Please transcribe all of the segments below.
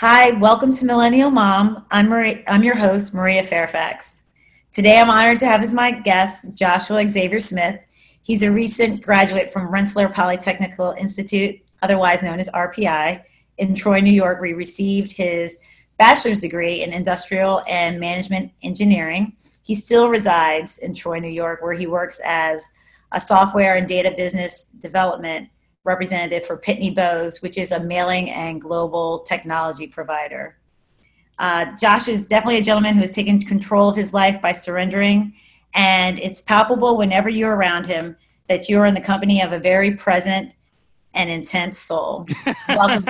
Hi, welcome to Millennial Mom. I'm Marie, I'm your host, Maria Fairfax. Today I'm honored to have as my guest Joshua Xavier Smith. He's a recent graduate from Rensselaer Polytechnical Institute, otherwise known as RPI, in Troy, New York, where he received his bachelor's degree in industrial and management engineering. He still resides in Troy, New York, where he works as a software and data business development representative for Pitney Bowes, which is a mailing and global technology provider. Uh, Josh is definitely a gentleman who has taken control of his life by surrendering, and it's palpable whenever you're around him that you are in the company of a very present and intense soul. Welcome,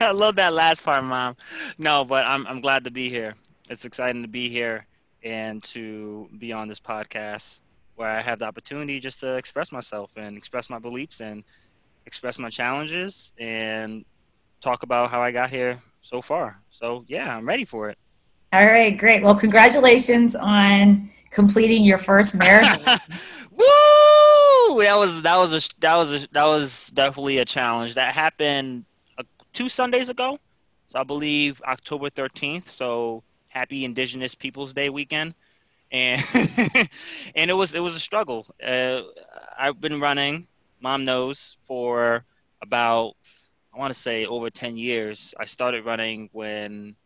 I love that last part, Mom. No, but I'm I'm glad to be here. It's exciting to be here and to be on this podcast where I have the opportunity just to express myself and express my beliefs and express my challenges and talk about how I got here so far. So yeah, I'm ready for it. All right, great. Well, congratulations on completing your first marathon. Woo! That was that was a that was a, that was definitely a challenge. That happened uh, two Sundays ago. So I believe October 13th. So happy Indigenous Peoples Day weekend and and it was it was a struggle. Uh, I've been running, mom knows, for about I want to say over ten years. I started running when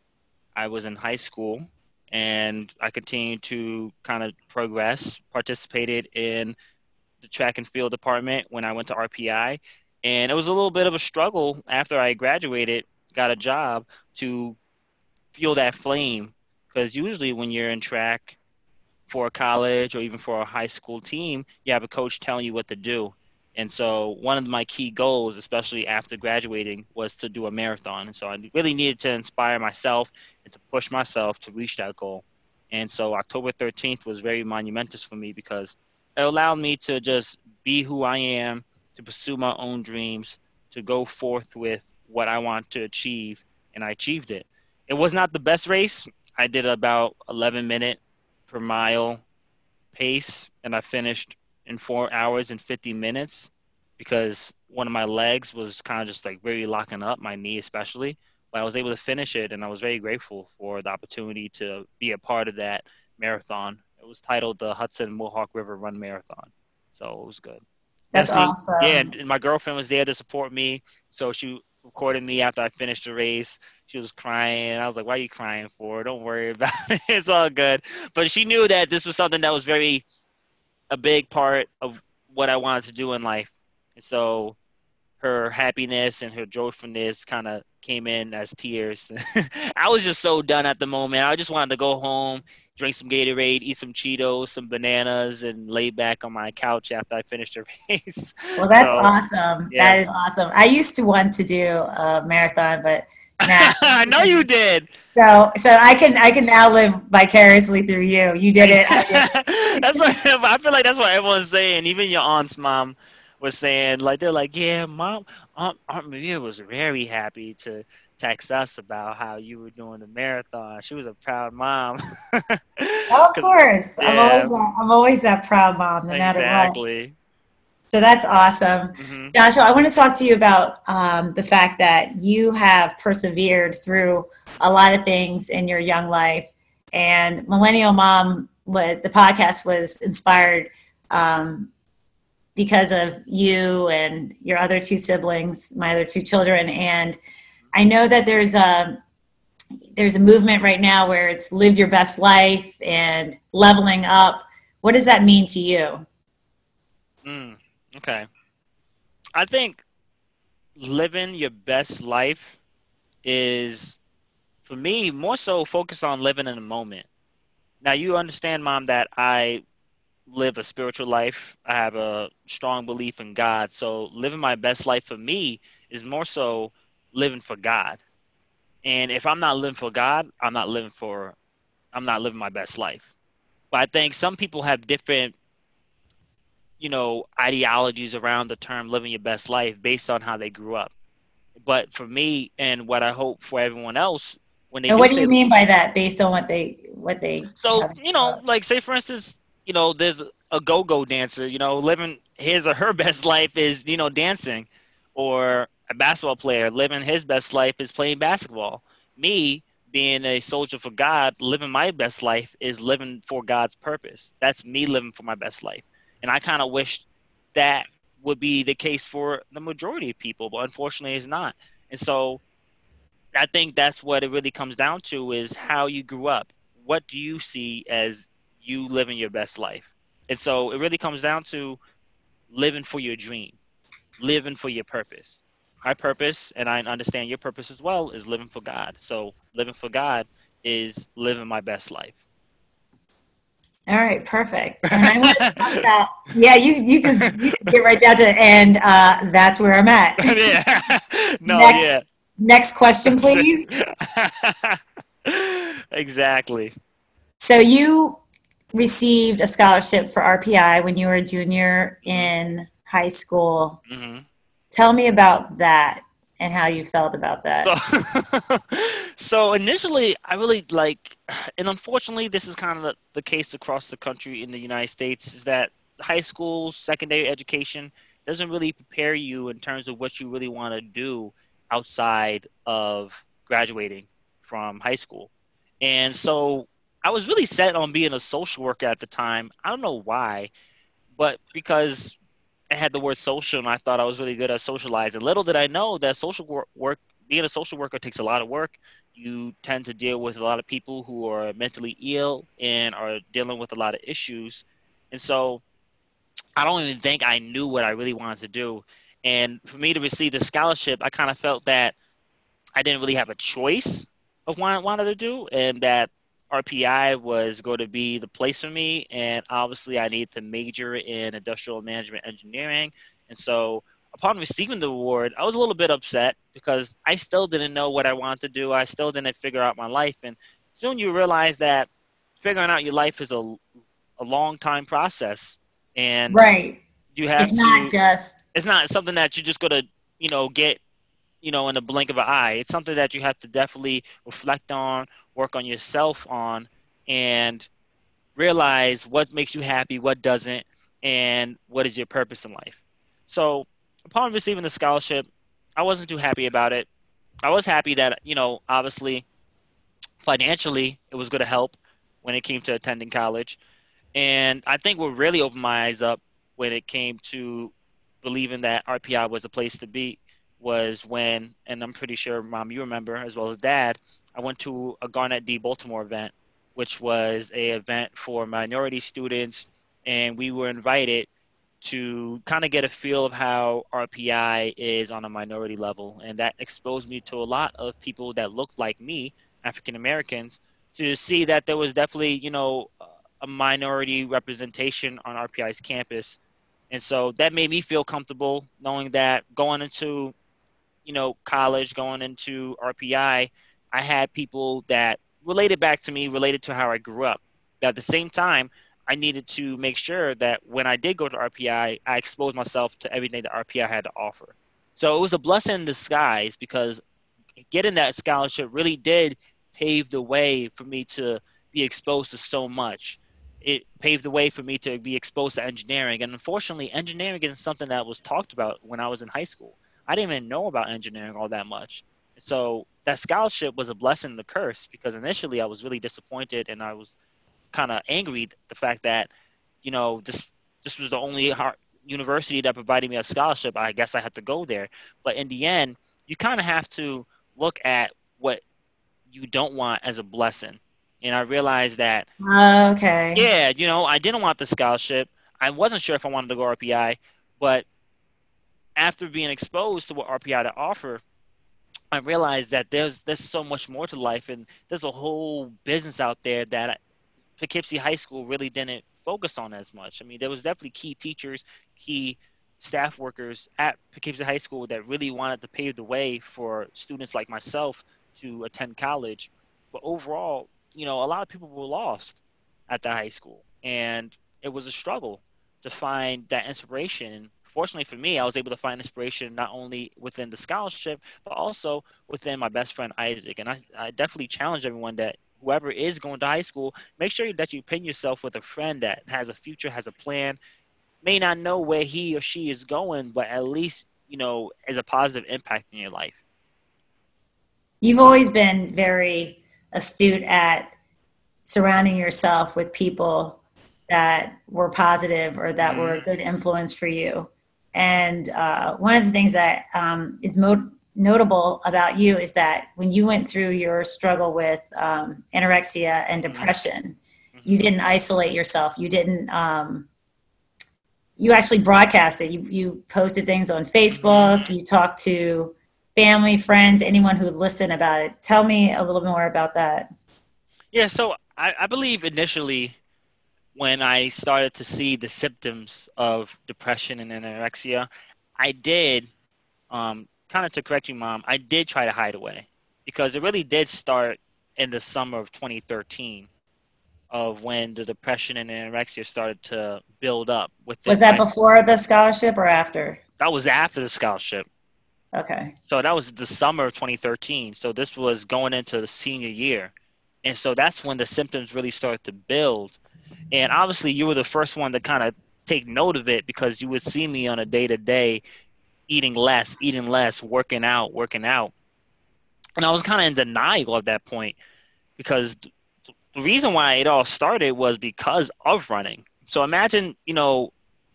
I was in high school, and I continued to kind of progress. Participated in the track and field department when I went to RPI, and it was a little bit of a struggle after I graduated, got a job to feel that flame because usually when you're in track for a college or even for a high school team, you have a coach telling you what to do. And so one of my key goals, especially after graduating, was to do a marathon. And so I really needed to inspire myself and to push myself to reach that goal. And so October 13th was very monumentous for me because it allowed me to just be who I am, to pursue my own dreams, to go forth with what I want to achieve. And I achieved it. It was not the best race. I did about 11 minute per mile pace, and I finished in four hours and 50 minutes because one of my legs was kind of just like very locking up, my knee especially. But I was able to finish it, and I was very grateful for the opportunity to be a part of that marathon. It was titled the Hudson Mohawk River Run Marathon, so it was good. That's, That's awesome. Yeah, and my girlfriend was there to support me, so she recorded me after I finished the race. She was crying. I was like, "Why are you crying for? Don't worry about it. it's all good." But she knew that this was something that was very a big part of what I wanted to do in life. And so her happiness and her joyfulness kind of came in as tears. I was just so done at the moment. I just wanted to go home, drink some Gatorade, eat some Cheetos, some bananas, and lay back on my couch after I finished the race. Well, that's so, awesome. Yeah. That is awesome. I used to want to do a marathon, but now I know you did. So, so I can I can now live vicariously through you. You did it. that's what I feel like. That's what everyone's saying. Even your aunt's mom was saying like they're like, yeah, mom, Aunt, Aunt Maria was very happy to text us about how you were doing the marathon. She was a proud mom. of course, yeah. I'm always that, I'm always that proud mom, no matter what. exactly. So that's awesome. Mm-hmm. Joshua, I want to talk to you about um, the fact that you have persevered through a lot of things in your young life. And Millennial Mom, what the podcast was inspired um, because of you and your other two siblings, my other two children. And I know that there's a there's a movement right now where it's live your best life and leveling up. What does that mean to you? Mm, okay. I think living your best life is for me more so focused on living in the moment. Now you understand, mom, that I live a spiritual life. I have a strong belief in God. So living my best life for me is more so living for God. And if I'm not living for God, I'm not living for I'm not living my best life. But I think some people have different you know ideologies around the term living your best life based on how they grew up. But for me and what I hope for everyone else when they and what do you mean by that based on what they what they So, you know, like say for instance you know, there's a go-go dancer, you know, living his or her best life is, you know, dancing or a basketball player living his best life is playing basketball. Me being a soldier for God, living my best life is living for God's purpose. That's me living for my best life. And I kind of wish that would be the case for the majority of people, but unfortunately it's not. And so I think that's what it really comes down to is how you grew up. What do you see as you living your best life? And so it really comes down to living for your dream, living for your purpose. My purpose, and I understand your purpose as well, is living for God. So living for God is living my best life. All right, perfect. And I want to talk about yeah, you you just you get right down to end. Uh, that's where I'm at. yeah. No, next, yeah. Next question, please. exactly. So you received a scholarship for RPI when you were a junior in high school. Mm-hmm. Tell me about that and how you felt about that. So, so initially, I really like, and unfortunately, this is kind of the, the case across the country in the United States, is that high school, secondary education doesn't really prepare you in terms of what you really want to do outside of graduating from high school. And so I was really set on being a social worker at the time. I don't know why, but because I had the word social and I thought I was really good at socializing. Little did I know that social work, being a social worker takes a lot of work. You tend to deal with a lot of people who are mentally ill and are dealing with a lot of issues. And so I don't even think I knew what I really wanted to do. And for me to receive the scholarship, I kind of felt that I didn't really have a choice of what I wanted to do, and that RPI was going to be the place for me. And obviously, I needed to major in industrial management engineering. And so, upon receiving the award, I was a little bit upset because I still didn't know what I wanted to do. I still didn't figure out my life. And soon you realize that figuring out your life is a, a long time process. And right you have it's not just it's not something that you're just gonna you know get you know in the blink of an eye. It's something that you have to definitely reflect on work on yourself on and realize what makes you happy what doesn't and what is your purpose in life. So upon receiving the scholarship i wasn't too happy about it. I was happy that you know obviously financially it was going to help when it came to attending college. And i think what really opened my eyes up when it came to believing that RPI was a place to be was when, and I'm pretty sure, Mom, you remember as well as Dad, I went to a Garnet D. Baltimore event, which was a event for minority students, and we were invited to kind of get a feel of how RPI is on a minority level, and that exposed me to a lot of people that looked like me, African Americans, to see that there was definitely, you know, a minority representation on RPI's campus. And so that made me feel comfortable knowing that going into, you know, college, going into RPI, I had people that related back to me, related to how I grew up. But at the same time, I needed to make sure that when I did go to RPI, I exposed myself to everything that RPI had to offer. So it was a blessing in disguise because getting that scholarship really did pave the way for me to be exposed to so much it paved the way for me to be exposed to engineering. And unfortunately, engineering isn't something that was talked about when I was in high school. I didn't even know about engineering all that much. So that scholarship was a blessing and a curse because initially I was really disappointed and I was kind of angry the fact that, you know, this this was the only university that provided me a scholarship. I guess I had to go there. But in the end, you kind of have to look at what you don't want as a blessing and I realized that uh, okay, yeah, you know, I didn't want the scholarship. I wasn't sure if I wanted to go RPI, but after being exposed to what RPI had to offer, I realized that there's there's so much more to life, and there's a whole business out there that Poughkeepsie High School really didn't focus on as much. I mean, there was definitely key teachers, key staff workers at Poughkeepsie High School that really wanted to pave the way for students like myself to attend college. But overall, you know, a lot of people were lost at the high school, and it was a struggle to find that inspiration. Fortunately for me, I was able to find inspiration not only within the scholarship, but also within my best friend Isaac. And I, I definitely challenge everyone that whoever is going to high school, make sure that you pin yourself with a friend that has a future, has a plan, may not know where he or she is going, but at least you know, as a positive impact in your life? You've always been very astute at surrounding yourself with people that were positive or that mm. were a mm-hmm. good influence for you. And uh, one of the things that um, is mo- notable about you is that when you went through your struggle with um, anorexia and mm-hmm. depression, mm-hmm. you didn't isolate yourself. You didn't. Um, you actually broadcasted. You you posted things on Facebook. Mm-hmm. You talked to family, friends, anyone who would listen about it. Tell me a little more about that. Yeah. So I, I believe initially when I started to see the symptoms of depression and anorexia, I did um, kind of to correct you, mom, I did try to hide away because it really did start in the summer of 2013 of when the depression and anorexia started to build up. Was that before the scholarship or after? That was after the scholarship. Okay. So that was the summer of 2013. So this was going into the senior year, and so that's when the symptoms really started to build. And obviously, you were the first one to kind of take note of it because you would see me on a day to day eating less, eating less, working out, working out. And I was kind of in denial at that point because the reason why it all started was because of running. So imagine, you know,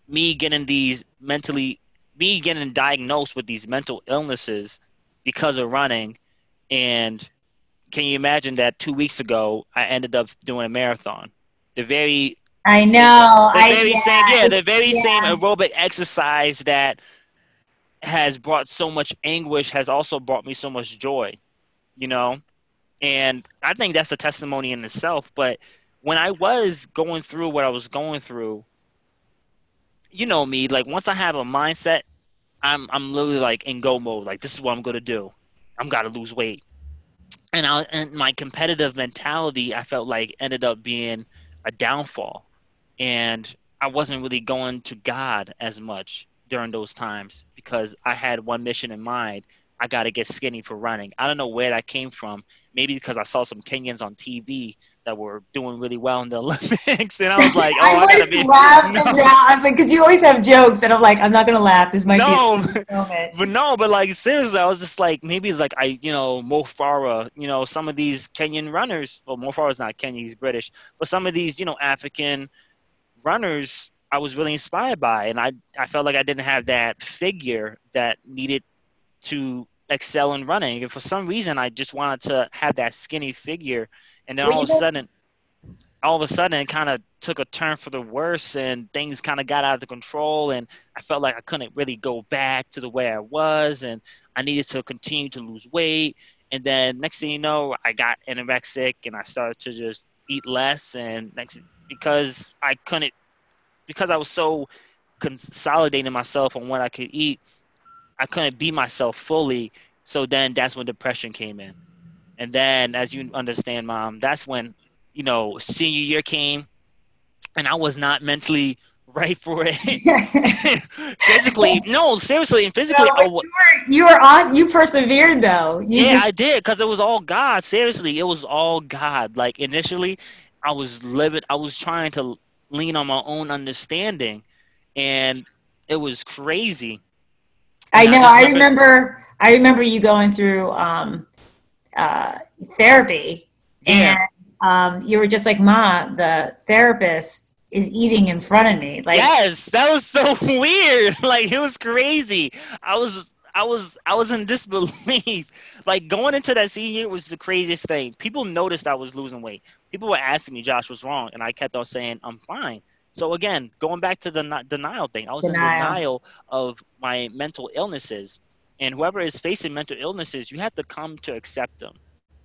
me getting these mentally, me getting diagnosed with these mental illnesses because of running. And can you imagine that two weeks ago, I ended up doing a marathon? The very I know. The, the very I, same, yeah, the very yeah. same aerobic exercise that has brought so much anguish has also brought me so much joy, you know? And I think that's a testimony in itself. But when I was going through what I was going through, you know me, like once I have a mindset, I'm I'm literally like in go mode. Like this is what I'm gonna do. I'm gotta lose weight. And I and my competitive mentality I felt like ended up being a downfall. And I wasn't really going to God as much during those times because I had one mission in mind. I got to get skinny for running. I don't know where that came from. Maybe because I saw some Kenyans on TV that were doing really well in the Olympics, and I was like, "Oh, I, I gotta be." Laugh no. now. I was like, because you always have jokes, and I'm like, I'm not gonna laugh. This might no, be a moment. but no, but like seriously, I was just like, maybe it's like I, you know, Mo Farah, you know, some of these Kenyan runners. Well, Mo Farah's not Kenyan; he's British. But some of these, you know, African runners I was really inspired by, and I I felt like I didn't have that figure that needed to excel in running. And for some reason, I just wanted to have that skinny figure, and then all of a sudden, all of a sudden, it kind of took a turn for the worse, and things kind of got out of control, and I felt like I couldn't really go back to the way I was, and I needed to continue to lose weight. And then next thing you know, I got anorexic, and I started to just eat less, and next because I couldn't because I was so consolidating myself on what I could eat, I couldn't be myself fully. So then that's when depression came in. And then, as you understand, mom, that's when, you know, senior year came and I was not mentally right for it. physically, no, seriously, and physically, no, you, were, you were on. You persevered, though. You yeah, just... I did because it was all God. Seriously, it was all God. Like initially, I was living. I was trying to lean on my own understanding, and it was crazy. I know. I, remember. I remember you going through um, uh, therapy, yeah. and um, you were just like, "Ma, the therapist is eating in front of me." Like, yes, that was so weird. Like, it was crazy. I was I was I was in disbelief. like going into that senior year was the craziest thing. People noticed I was losing weight. People were asking me, "Josh, what's wrong?" And I kept on saying, "I'm fine." So again, going back to the denial thing, I was denial. in denial of my mental illnesses. And whoever is facing mental illnesses, you have to come to accept them.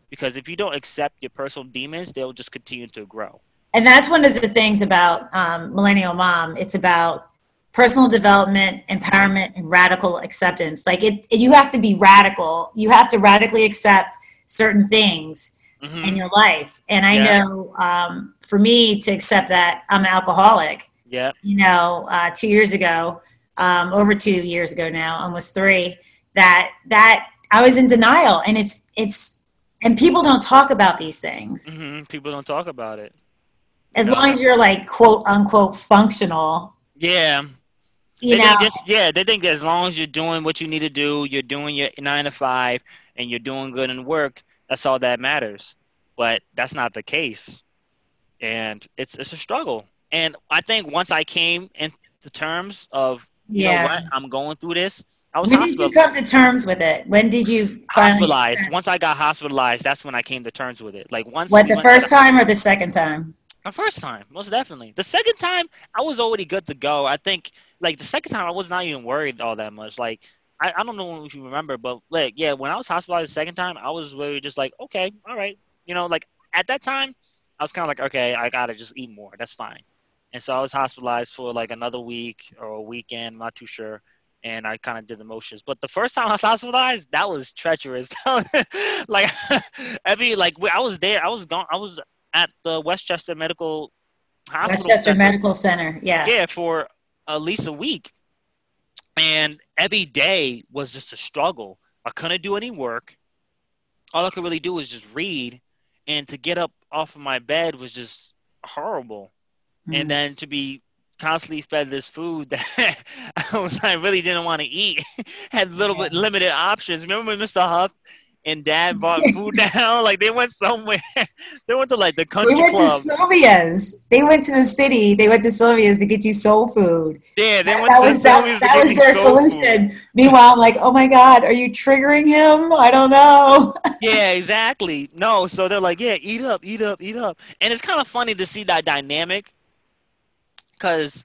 Because if you don't accept your personal demons, they'll just continue to grow. And that's one of the things about um, Millennial Mom. It's about personal development, empowerment, and radical acceptance. Like it, it, you have to be radical. You have to radically accept certain things mm-hmm. in your life. And I yeah. know um, for me to accept that I'm an alcoholic. Yeah. You know, uh, two years ago, um, over two years ago now, almost three. That that I was in denial, and it's it's and people don't talk about these things. Mm-hmm. People don't talk about it. As no. long as you're like quote unquote functional. Yeah, You they know, just yeah, they think as long as you're doing what you need to do, you're doing your nine to five, and you're doing good in work, that's all that matters. But that's not the case, and it's it's a struggle. And I think once I came into terms of you yeah. know what, I'm going through this. I was When did you come to terms with it? When did you hospitalized. Once I got hospitalized, that's when I came to terms with it. Like once What the first time or the second time? The first time, most definitely. The second time, I was already good to go. I think, like the second time, I was not even worried all that much. Like, I, I don't know if you remember, but like, yeah, when I was hospitalized the second time, I was really just like, okay, all right, you know, like at that time, I was kind of like, okay, I gotta just eat more. That's fine. And so I was hospitalized for like another week or a weekend, I'm not too sure. And I kind of did the motions. But the first time I was hospitalized, that was treacherous. like, every like I was there, I was gone, I was at the Westchester Medical Hospital. Westchester Center. Medical Center. Yes. Yeah, for at least a week. And every day was just a struggle. I couldn't do any work. All I could really do was just read. And to get up off of my bed was just horrible. Mhm. And then to be constantly fed this food that I, was, I really didn't want to eat, had little bit limited options. Remember when Mr. Huff and Dad bought food down? Like they went somewhere. they went to like the country They went club. to Sylvia's. They went to the city. They went to Sylvia's to get you soul food. Yeah, they That, went that to was that, Sylvia's that was their soul food. solution. Meanwhile, I'm like, oh my god, are you triggering him? I don't know. Yeah, exactly. No, so they're like, yeah, eat up, eat up, eat up, and it's kind of funny to see that dynamic, because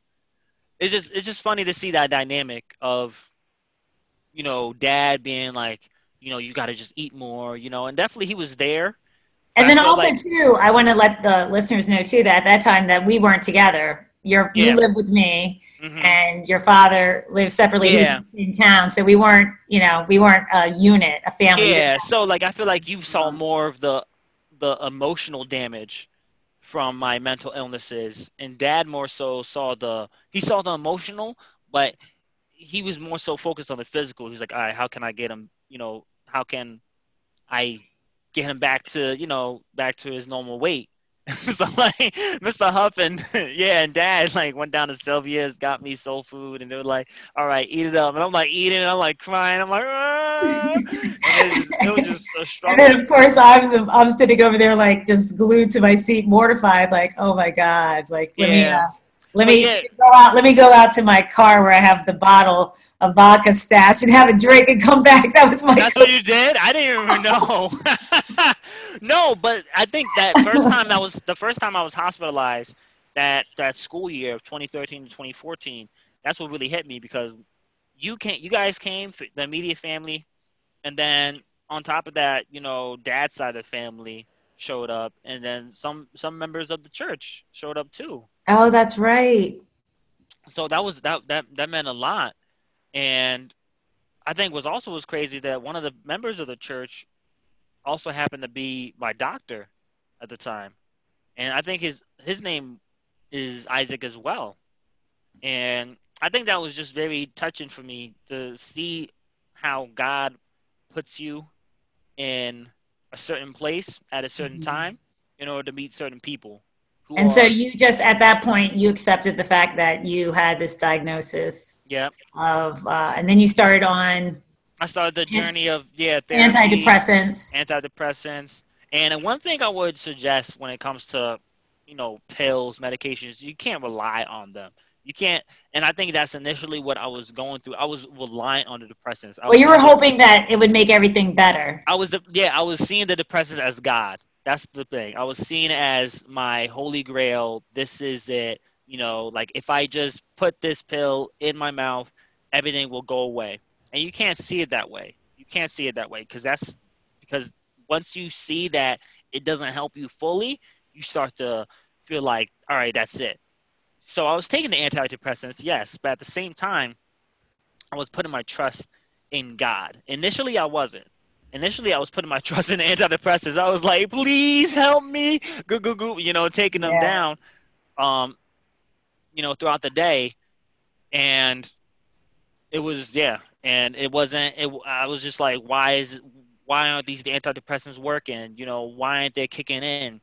it's just it's just funny to see that dynamic of, you know, dad being like, you know, you got to just eat more, you know, and definitely he was there. And then also like- too, I want to let the listeners know too that at that time that we weren't together. You're, Yeah. You lived with me, Mhm. and your father lived separately. Yeah. In town, so we weren't, you know, we weren't a unit, a family. Yeah, so like I feel like you saw more of the the emotional damage from my mental illnesses, and Dad more so saw the he saw the emotional, but he was more so focused on the physical. He's like, all right, how can I get him? You know, how can I get him back to you know back to his normal weight? so like Mr. Huff and yeah, and Dad like went down to Sylvia's, got me soul food, and they were like, "All right, eat it up," and I'm like eating, and I'm like crying, I'm like, ah! and it, was, just a And then of course I'm the, I'm sitting over there like just glued to my seat, mortified, like oh my god, like let me uh, let me yeah. go out, let me go out to my car where I have the bottle of vodka stashed and have a drink and come back. That was my That's what you did? I didn't even know. no, but I think that first time that was the first time I was hospitalized that that school year of 2013 to 2014. That's what really hit me because you can't. You guys came, the immediate family, and then on top of that, you know, dad's side of the family showed up, and then some some members of the church showed up too. Oh that's right. so that was that that that meant a lot and i think was also was crazy that one of the members of the church also happened to be my doctor at the time and i think his his name is isaac as well and i think that was just very touching for me to see how god puts you in a certain place at a certain Mhm. time in order to meet certain people And so you just at that point you accepted the fact that you had this diagnosis yeah of, uh, and then you started on I started the journey of yeah therapy, antidepressants. antidepressants, and one thing I would suggest when it comes to you know pills, medications, you can't rely on them. You can't, and I think that's initially what I was going through. I was reliant on the depressants. I Well, you were hoping that it would make everything better. I was the yeah, I was seeing the depressants as God. That's the thing. I was seen as my holy grail. This is it. You know, like if I just put this pill in my mouth, everything will go away. And you can't see it that way. You can't see it that way because that's because once you see that it doesn't help you fully, you start to feel like, all right, that's it. So I was taking the antidepressants, yes, but at the same time, I was putting my trust in God. Initially, I wasn't initially I was putting my trust in antidepressants. I was like, please help me, goo goo goo, you know, taking them Yeah. down, um, you know, throughout the day, and it was yeah, and it wasn't. It I was just like, why is why aren't these antidepressants working? You know, why aren't they kicking in?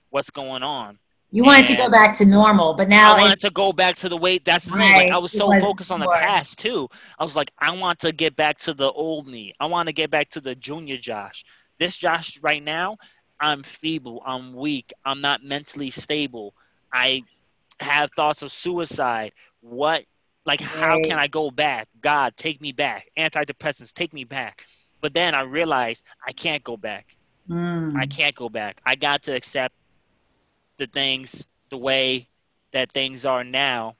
What's going on? You wanted to go back to normal, but now I wanted to go back to the way. That's the thing. Like I was so focused on the past too. I was like, I want to get back to the old me. I want to get back to the junior Josh. This Josh right now, I'm feeble. I'm weak. I'm not mentally stable. I have thoughts of suicide. What? Like, how can I go back? God, take me back. Antidepressants, take me back. But then I realized I can't go back. Mm. I can't go back. I got to accept the things the way that things are now,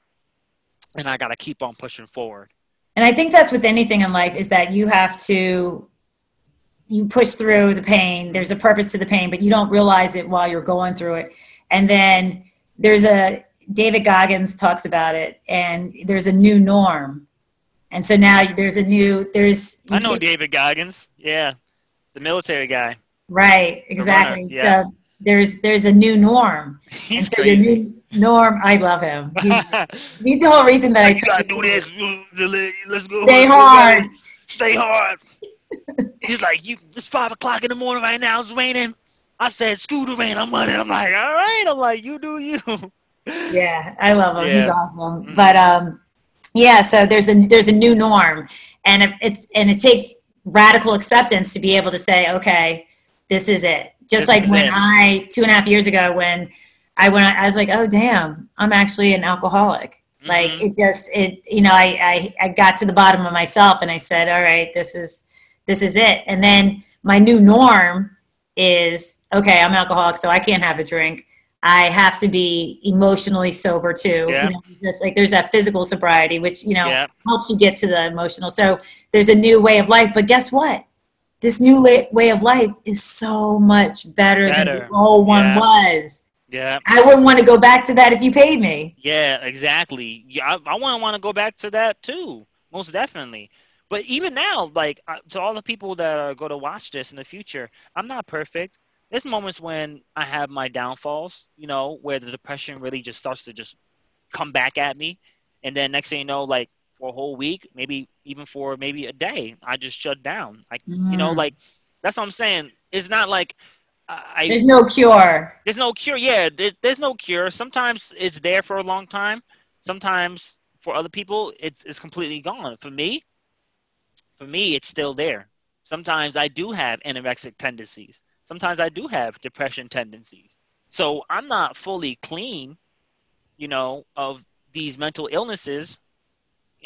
and I got to keep on pushing forward. And I think that's with anything in life is that you have to you push through the pain. There's a purpose to the pain, but you don't realize it while you're going through it. And then there's a David Goggins talks about it, and there's a new norm. And so now there's a new there's I know David Goggins. Yeah, the military guy. right exactly. yeah. So there's there's a new norm. He's and so crazy. new norm, I love him. He's, he's the whole reason that I gotta took do this. Let's go. Stay hard. Stay hard. He's like, you. It's five o'clock in the morning right now. It's raining. I said, screw the rain. I'm running. I'm like, all right. I'm like, you do you. Yeah, I love him. He's Yeah. awesome. Mhm. But um, yeah. So there's a there's a new norm, and it's and it takes radical acceptance to be able to say, okay, this is it. Just like when. I two and a half years ago when I went, I was like, oh damn, I'm actually an alcoholic. Like Mhm. it just it you know I, I I got to the bottom of myself and I said, all right, this is this is it. And then my new norm is okay, I'm alcoholic, so I can't have a drink. I have to be emotionally sober too. Yeah. You know, just like there's that physical sobriety, which you know Yeah. helps you get to the emotional. So there's a new way of life. But guess what? This new la- way of life is so much better, than the old one Yeah. was. Yeah. I wouldn't want to go back to that if you paid me. Yeah, exactly. Yeah, I, I want to want to go back to that too, most definitely. But even now, like uh, to all the people that are going to watch this in the future, I'm not perfect. There's moments when I have my downfalls, you know, where the depression really just starts to just come back at me, and then next thing you know, like for a whole week, maybe even for maybe a day, I just shut down. Like you know, Mm. like that's what I'm saying. It's not like I. There's no cure. there's no cure. Yeah, there, there's no cure. Sometimes it's there for a long time. Sometimes for other people, it's, it's completely gone. For me, for me, it's still there. Sometimes I do have anorexic tendencies. Sometimes I do have depression tendencies. So I'm not fully clean, you know, of these mental illnesses.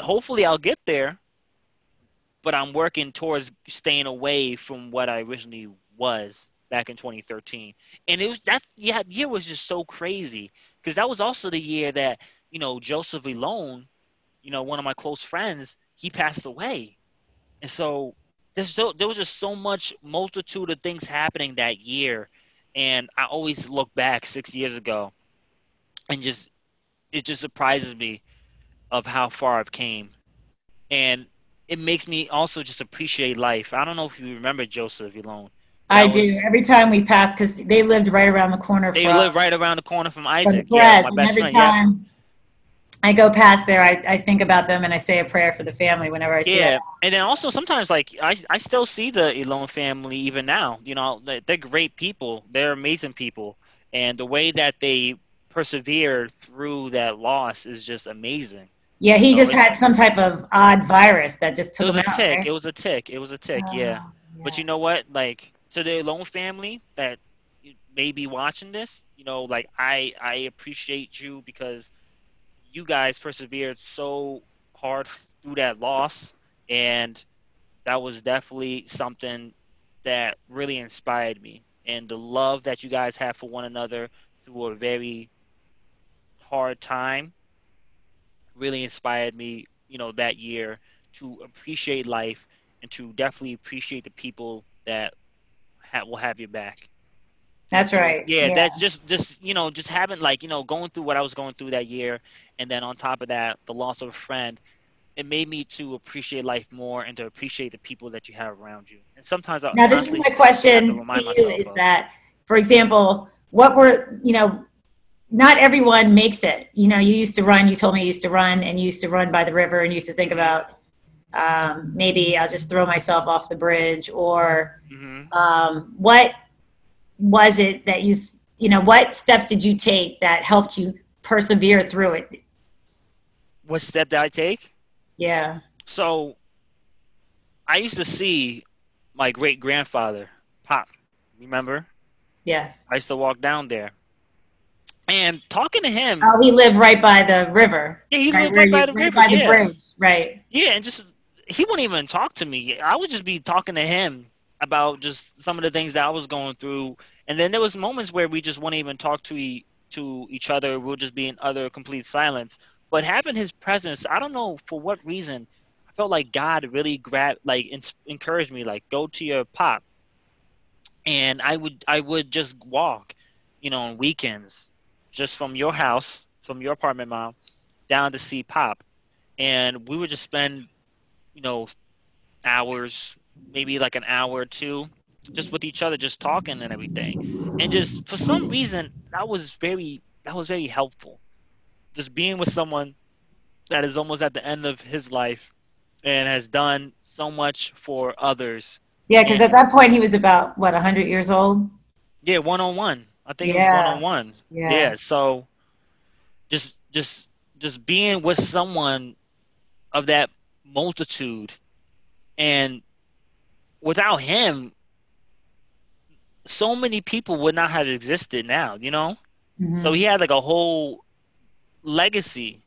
Hopefully, I'll get there, but I'm working towards staying away from what I originally was back in 2013 and it was that yeah year was just so crazy because that was also the year that you know Joseph Elone, you know one of my close friends, he passed away, and so there's so there was just so much multitude of things happening that year, and I always look back six years ago, and just it just surprises me of how far I've came, and it makes me also just appreciate life. I don't know if you remember Joseph Elone. I That do every time we pass because they lived right around the corner They from, live right around the corner from Isaac. press, Yeah, and every friend. Yeah. time I go past there, I, I think about them and I say a prayer for the family whenever I see Yeah, them. and then also sometimes like I I still see the Elone family even now. You know, they- they're great people. They're amazing people, and the way that they persevered through that loss is just amazing. Yeah, he Oh, just had some type of odd virus that just took It was him a out. tick. right? It was a tick. It was a tick. yeah. Oh, But you know what? Like to the Elone family that may be watching this, you know, like I I appreciate you because you guys persevered so hard through that loss, and that was definitely something that really inspired me. And the love that you guys have for one another through a very hard time really inspired me, you know, that year to appreciate life and to definitely appreciate the people that ha- will have your back. That's right. Yeah, that just just you know just having like you know going through what I was going through that year, and then on top of that, the loss of a friend, it made me to appreciate life more and to appreciate the people that you have around you. And sometimes I Now, this is my question to you: is of- that, for example, what were you know? Not everyone makes it. You know, you used to run. You told me you used to run, and you used to run by the river, and you used to think about um, maybe I'll just throw myself off the bridge, or Mhm. um, what was it that you you know, what steps did you take that helped you persevere through it? What step did I take? Yeah. So I used to see my great grandfather, Pop. Remember? Yes. I used to walk down there. And talking to him. Oh, he lived right by the river. Yeah, he right, lived right by the right river. by the yeah. bridge. Right. Yeah, and just he wouldn't even talk to me. I would just be talking to him about just some of the things that I was going through. And then there was moments where we just wouldn't even talk to e- to each other. We'll just be in utter complete silence. But having his presence, I don't know for what reason, I felt like God really grabbed, like, in- encouraged me, like, go to your pop. And I would, I would just walk, you know, on weekends, just from your house, from your apartment, mom, down to see pop, and we would just spend, you know, hours, maybe like an hour or two, just with each other, just talking and everything. And just for some reason, that was very, that was very helpful just being with someone that is almost at the end of his life and has done so much for others. Yeah, because at that point he was about what hundred years old. Yeah, one on one. I think Yeah. it was one on one. Yeah. Yeah. So just just just being with someone of that multitude and without him so many people would not have existed now, you know? Mhm. So he had like a whole legacy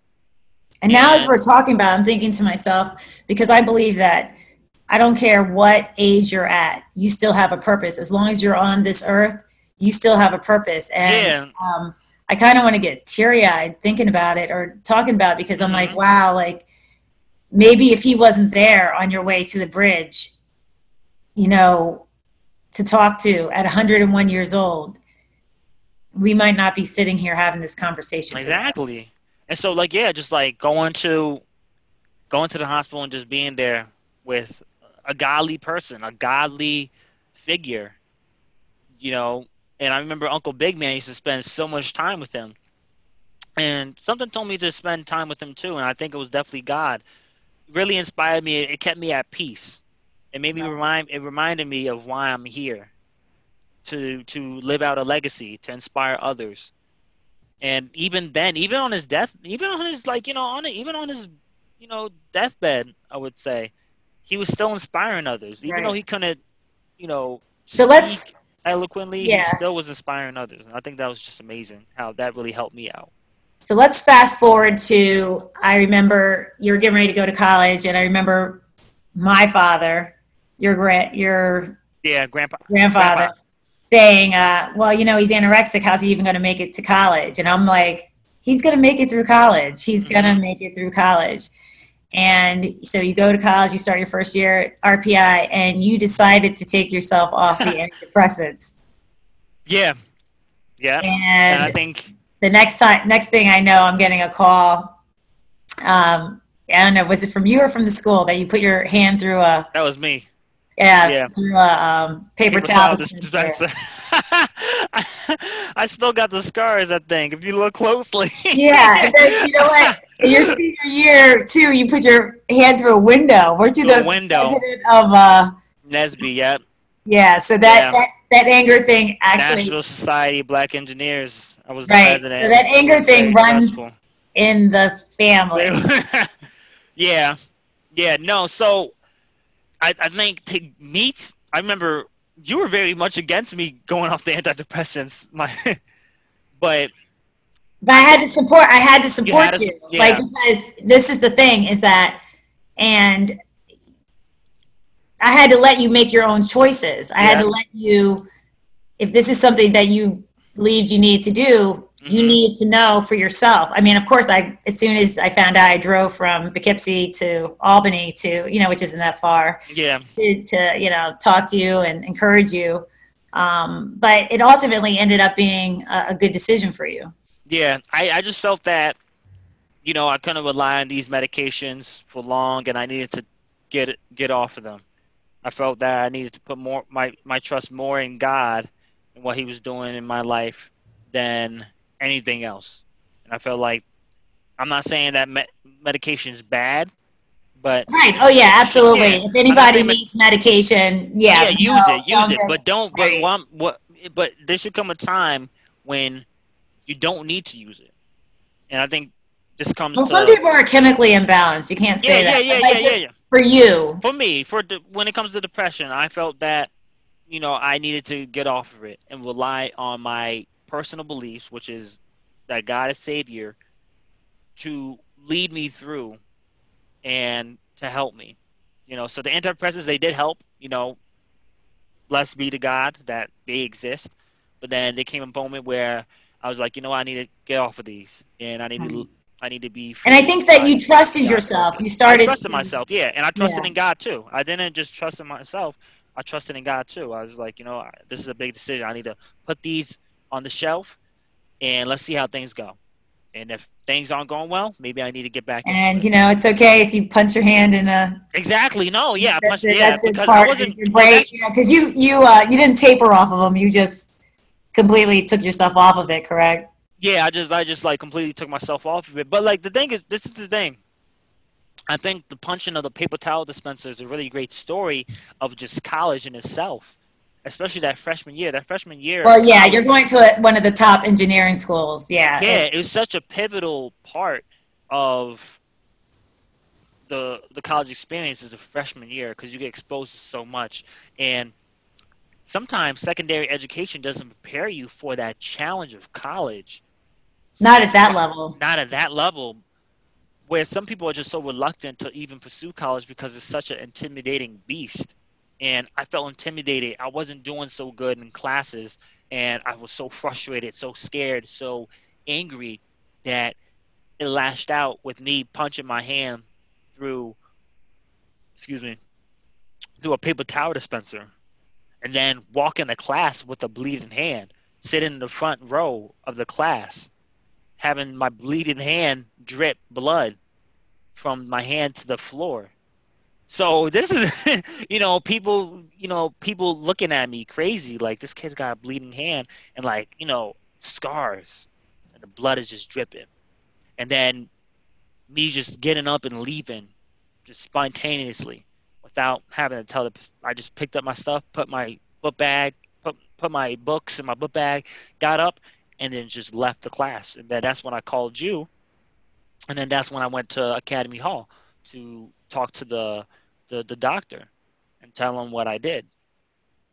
And now, as we're talking about, I'm thinking to myself because I believe that I don't care what age you're at, you still have a purpose. As long as you're on this earth, you still have a purpose. And Yeah. um, I kind of want to get teary eyed thinking about it or talking about it because I'm like, Mhm. wow, like maybe if he wasn't there on your way to the bridge, you know, to talk to at 101 years old, we might not be sitting here having this conversation. today. Exactly. And so like yeah, just like going to going to the hospital and just being there with a godly person, a godly figure. You know, and I remember Uncle Big Man used to spend so much time with him. And something told me to spend time with him too, and I think it was definitely God. Really inspired me. It kept me at peace. It made me remind it reminded me of why I'm here. To to live out a legacy, to inspire others and even then even on his death even on his like you know on it even on his you know deathbed i would say he was still inspiring others even Right. though he couldn't you know So let's speak eloquently Yeah. he still was inspiring others and i think that was just amazing how that really helped me out So let's fast forward to I remember you were getting ready to go to college, and I remember my father, your grand, your yeah grandpa grandfather, Grandpa. saying, uh, "Well, you know, he's anorexic. How's he even going to make it to college?" And I'm like, "He's going to make it through college. He's going to make it through college." And so you go to college, you start your first year at RPI, and you decided to take yourself off the antidepressants. yeah. Yeah. And i think the next time next thing i know i'm getting a call um i don't know was it from you or from the school that you put your hand through a that was me yeah, Yeah. through a um, paper, towel dispenser. dispenser. I still got the scars. I think if you look closely. yeah then, you know what in your senior year too you put your hand through a window weren't you Through the window. president of uh NSBE, yep. yeah so that Yeah. that, that anger thing actually National Society of Black Engineers. I was the Right. president. So that anger thing runs stressful. in the family yeah, yeah. No, so I I think to meet. I remember you were very much against me going off the antidepressants. My, but But I had to support. I had to support had to- you, yeah. like because this is the thing is that, and I had to let you make your own choices. I had to let you, if this is something that you believed you need to do, you Mhm. need to know for yourself. I mean, of course, I as soon as I found out, I drove from Poughkeepsie to Albany to you know, which isn't that far, yeah, to, to you know talk to you and encourage you. Um, but it ultimately ended up being a, a good decision for you. yeah. I I just felt that, you know, I couldn't rely on these medications for long, and I needed to get it- get off of them. I felt that I needed to put more my my trust more in God and what He was doing in my life than anything else. And I felt like I'm not saying that me- medication is bad, but Right. Oh yeah, absolutely. Yeah. If anybody I'm not saying needs medication, yeah, yeah, use no, it, use it, just- but don't. right. But what, what? But there should come a time when you don't need to use it. And I think this comes. Well, to, some people are chemically imbalanced. You can't say yeah, that. yeah, yeah, like, yeah, yeah, yeah. For you, For me, for the, when it comes to depression, I felt that you know I needed to get off of it and rely on my personal beliefs, which is that God is Savior, to lead me through and to help me. You know, so the antidepressants they did help. You know, blessed be to God that they exist. But then there came a moment where I was like, you know, I need to get off of these, and I need to, I need to be. and I think that you trusted God. yourself. You I started. trusted myself, yeah, and I trusted Yeah. in God too. I didn't just trust in myself. I trusted in God too. I was like, you know, this is a big decision. I need to put these on the shelf, and let's see how things go. And if things aren't going well, maybe I need to get back. And you know, it's okay if you punch your hand in a. exactly, no, yeah, that's, punched- it, yeah, that's because part I of wasn't. your well, break. that's- You know, because you you uh, you didn't taper off of them. You just completely took yourself off of it. Correct. yeah, I just I just like completely took myself off of it. But like the thing is, this is the thing. I think the punching of the paper towel dispenser is a really great story of just college in itself, especially that freshman year. That freshman year. Well, yeah, college- you're going to a, one of the top engineering schools. Yeah. yeah, it was such a pivotal part of the the college experience is the freshman year because you get exposed to so much, and sometimes secondary education doesn't prepare you for that challenge of college. Not at that level. Not at that level, where some people are just so reluctant to even pursue college because it's such an intimidating beast. And I felt intimidated. I wasn't doing so good in classes, and I was so frustrated, so scared, so angry that it lashed out with me punching my hand through, excuse me, through a paper towel dispenser, and then walking to class with a bleeding hand, sitting in the front row of the class, having my bleeding hand drip blood from my hand to the floor. So this is, you know, people, you know, people looking at me crazy, like this kid's got a bleeding hand and like, you know, scars, and the blood is just dripping, and then me just getting up and leaving, just spontaneously, without having to tell the. I just picked up my stuff, put my book bag, put put my books in my book bag, got up, and then just left the class. And then that's when I called you, and then that's when I went to Academy Hall to talk to the the, the doctor and tell him what I did.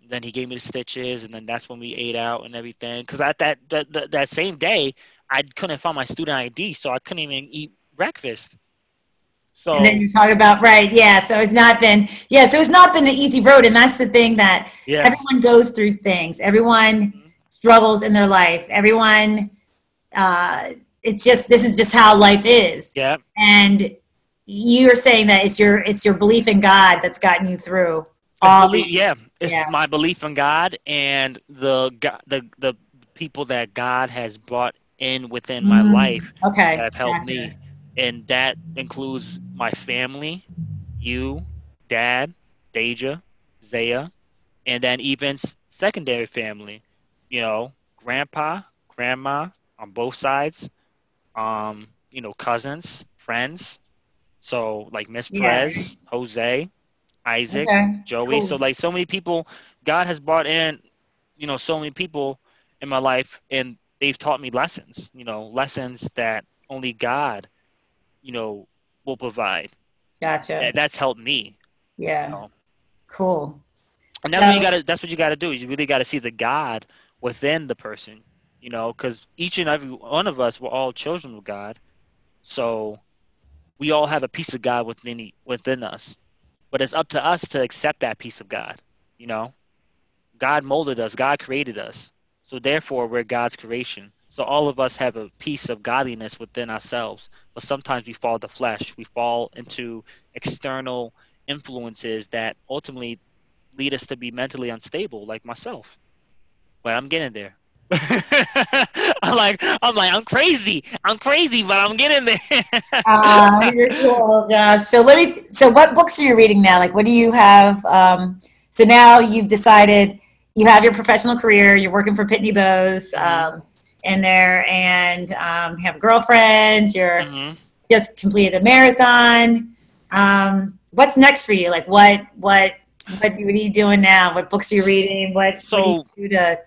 Then he gave me the stitches, and then that's when we ate out and everything. Because at that, that that that same day, I couldn't find my student ID, so I couldn't even eat breakfast. So And then you talk about right, yeah. So it's not been, yeah. So it's not been an easy road, and that's the thing that yeah, everyone goes through things. Everyone struggles in their life. Everyone, uh, it's just this is just how life is. yeah, And you're saying that it's your it's your belief in God that's gotten you through all. belie- yeah, it's yeah. my belief in God and the the the people that God has brought in within my Mm, life Okay, that have helped gotcha. me, and that includes my family, you, Dad, Deja, Zaya, and then even secondary family, you know, Grandpa, Grandma on both sides, um, you know, cousins, friends, so like Miss Yeah. Perez, Jose, Isaac. Okay, Joey. cool. So like so many people, God has brought in, you know, so many people in my life, and they've taught me lessons. You know, lessons that only God, you know, will provide. Gotcha. And that's helped me. Yeah, know. cool. And that's what you gotta. That's what you gotta do. Is you really gotta see the God within the person. You know, because each and every one of us, we're all children of God. So we all have a piece of God within within us. But it's up to us to accept that piece of God. You know, God molded us. God created us. So therefore, we're God's creation. So all of us have a piece of godliness within ourselves. But sometimes we fall to flesh. We fall into external influences that ultimately lead us to be mentally unstable, like myself. But I'm getting there. I'm like, I'm like, I'm crazy. I'm crazy, but I'm getting there. uh, you're cool, Josh. So let me. So what books are you reading now? Like, what do you have? Um, so now you've decided you have your professional career. You're working for Pitney Bowes um, in there, and um, you have a girlfriend. You're Mhm. just completed a marathon. Um, what's next for you? Like, what what what, what are you doing now? What books are you reading? What, what So- do you do to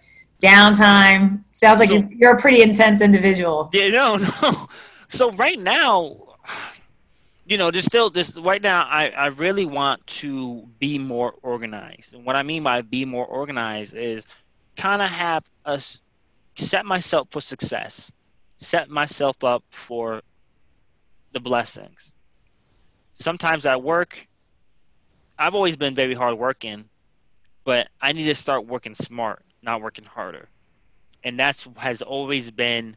downtime. Sounds like So- you're, a pretty intense individual. Yeah, no, no. So right now, you know, there's still this. Right now, I I really want to be more organized, and what I mean by be more organized is kind of have us set myself for success, set myself up for the blessings. Sometimes at work, I've always been very hard working, but I need to start working smart, not working harder. And that's has always been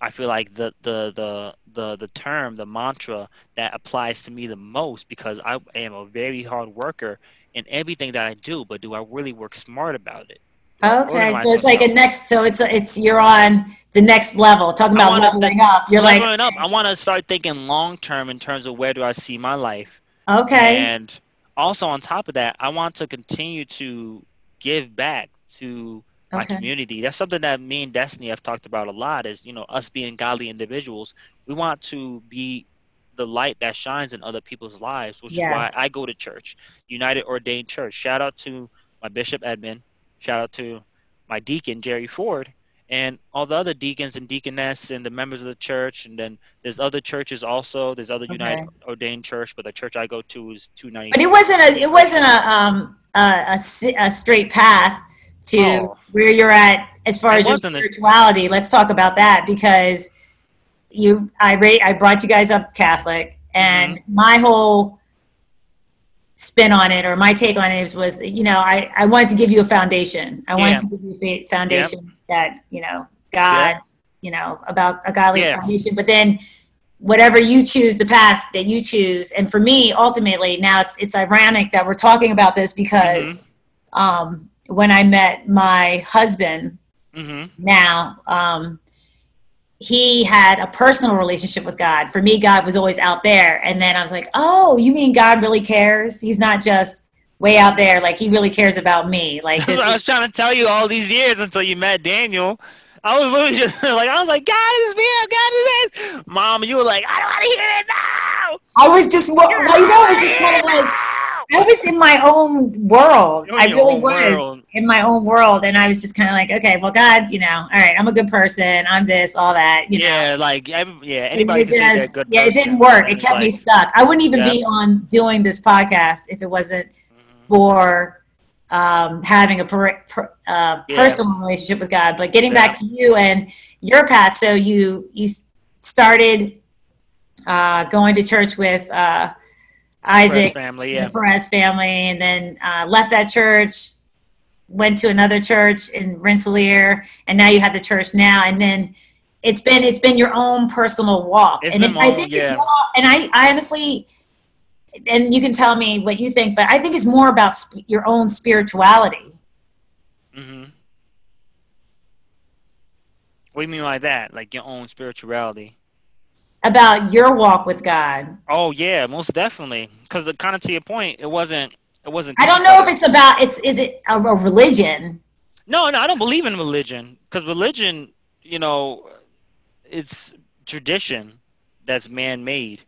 I feel like the the the the the term, the mantra that applies to me the most because I am a very hard worker in everything that I do, but do I really work smart about it? Okay, so it's like a next. So it's it's you're on the next level. Talking about leveling up. You're like up. I want to start thinking long term in terms of where do I see my life, okay, and also on top of that, I want to continue to give back to my okay, community. That's something that me and Destiny have talked about a lot. Is you know us being godly individuals, we want to be the light that shines in other people's lives, which is why I go to church, United Ordained Church. Shout out to my Bishop Edmund. Shout out to my deacon Jerry Ford. And all the other deacons and deaconess and the members of the church, and then there's other churches also. There's other United Ordained Church, but the church I go to is 290. but it wasn't a it wasn't a um a, a, a straight path to Oh. where you're at as far It as your a- spirituality. Let's talk about that because you I rate I brought you guys up Catholic, and Mm-hmm. my whole spin on it or my take on it was you know I I wanted to give you a foundation. I wanted Yeah. to give you a foundation that you know God, you know about a godly Yeah. foundation, but then whatever you choose the path that you choose and for me ultimately now it's it's ironic that we're talking about this because Mm-hmm. um when i met my husband hmm now um he had a personal relationship with god. For me god was always out there. And then i was like oh you mean god really cares? He's not just way out there. Like he really cares about me. Like That's this what I was trying to tell you all these years until you met Daniel. I was literally just like, I was like, God is real, God is this. Mom, you were like, I don't want to hear it now. i was just well, you know it's just kind of like i was in my own world i really was world. in my own world and i was just kind of like okay well god you know all right i'm a good person i'm this all that you know yeah, like yeah, anybody was can say a just- good yeah, it didn't work. It kept me stuck. I wouldn't even Yeah. be on doing this podcast if it wasn't mhm. for um, having a per, per, uh, Yeah. personal relationship with God. But getting Yeah. back to you and your path, so you you started uh, going to church with uh, Isaac, family, yeah. the Perez family, and then uh, left that church, went to another church in Rensselaer, and now you have the church now, and then it's been it's been your own personal walk, It's and it's, I think yeah. it's more, and I, I honestly, and you can tell me what you think, but I think it's more about sp- your own spirituality. hmm What do you mean by that? Like your own spirituality? About your walk with God. Oh yeah, most definitely. Because kind of to your point, it wasn't. It wasn't. I don't know if it's about it's is it a, a religion? No, no, I don't believe in religion because religion, you know, it's tradition that's man-made.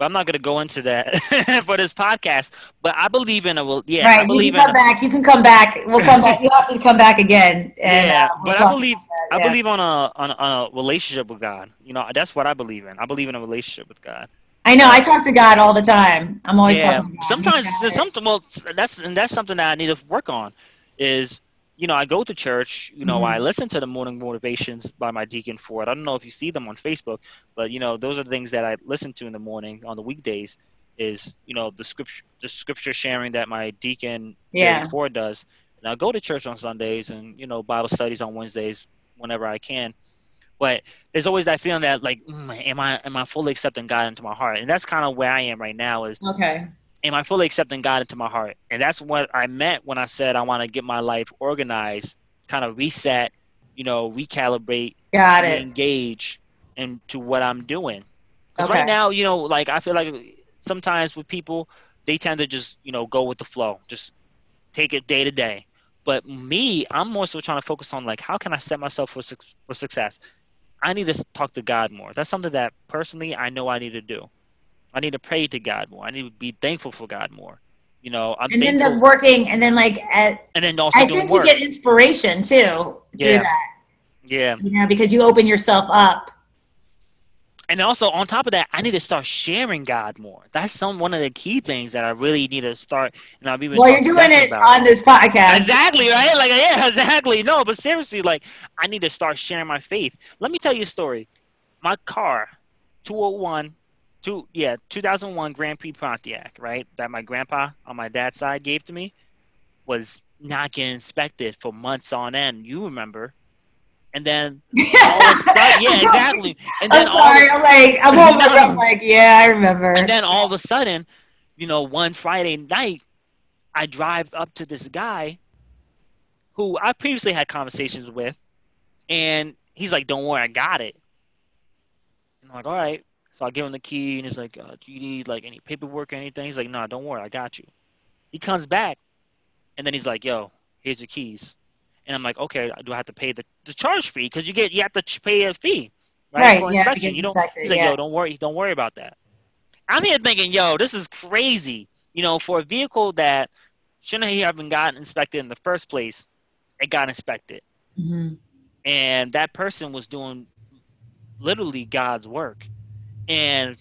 But I'm not going to go into that for this podcast. But I believe in a rel- yeah, I right. You can come back. You can come back. We'll come back. You have to come back again. And, yeah. uh, we'll but I believe that, I believe on a, on a on a relationship with God. You know, that's what I believe in. I believe in a relationship with God. I know. I talk to God all the time. I'm always yeah. talking to God. Sometimes He's got there's it. something. Well, that's and that's something that I need to work on. Is you know I go to church. You know Mhm. I listen to the morning motivations by my deacon Ford. I don't know if you see them on Facebook, but you know those are the things that I listen to in the morning on the weekdays. Is you know the scripture the scripture sharing that my deacon Yeah. Jerry Ford does. And I go to church on Sundays and you know Bible studies on Wednesdays whenever I can. But there's always that feeling that like, mm, am I am I fully accepting God into my heart? And that's kind of where I am right now. Is Okay. Am I fully accepting God into my heart? And that's what I meant when I said I want to get my life organized, kind of reset, you know, recalibrate, Got it. engage into what I'm doing. Because Okay. right now, you know, like I feel like sometimes with people, they tend to just, you know, go with the flow, just take it day to day. But me, I'm more so trying to focus on like how can I set myself for suc for success. I need to talk to God more. That's something that personally I know I need to do. I need to pray to God more. I need to be thankful for God more. You know, I'm and then the working, and then like at, and then also I think work. you get inspiration too through Yeah. that. yeah, You know, because you open yourself up. and also on top of that, I need to start sharing God more. That's some one of the key things that I really need to start. And I've even Well, you're doing it about. on this podcast. Exactly, right? Like, yeah, exactly. No, but seriously, like, I need to start sharing my faith. Let me tell you a story. My car, 201, two, yeah, 2001 Grand Prix Pontiac, right? That my grandpa on my dad's side gave to me, was not getting inspected for months on end. You remember? And then all of a sudden, yeah, exactly. And then I'm all sorry. of- I'm like, I'm over. I'm like, yeah, I remember. and then all of a sudden, you know, one Friday night, I drive up to this guy who I previously had conversations with, and he's like, "Don't worry, I got it." And I'm like, "All right." So I give him the key, and he's like, uh, "Do you need like any paperwork or anything?" He's like, "No, don't worry, I got you." He comes back, and then he's like, "Yo, here's your keys." And I'm like, "Okay, do I have to pay the, the charge fee? Because you get you have to pay a fee, right, Right, for yeah, to inspection. get You don't." He's like, yeah. "Yo, don't worry, don't worry about that." I'm here thinking, "Yo, this is crazy." You know, for a vehicle that shouldn't have been gotten inspected in the first place, it got inspected Mhm. and that person was doing literally God's work. And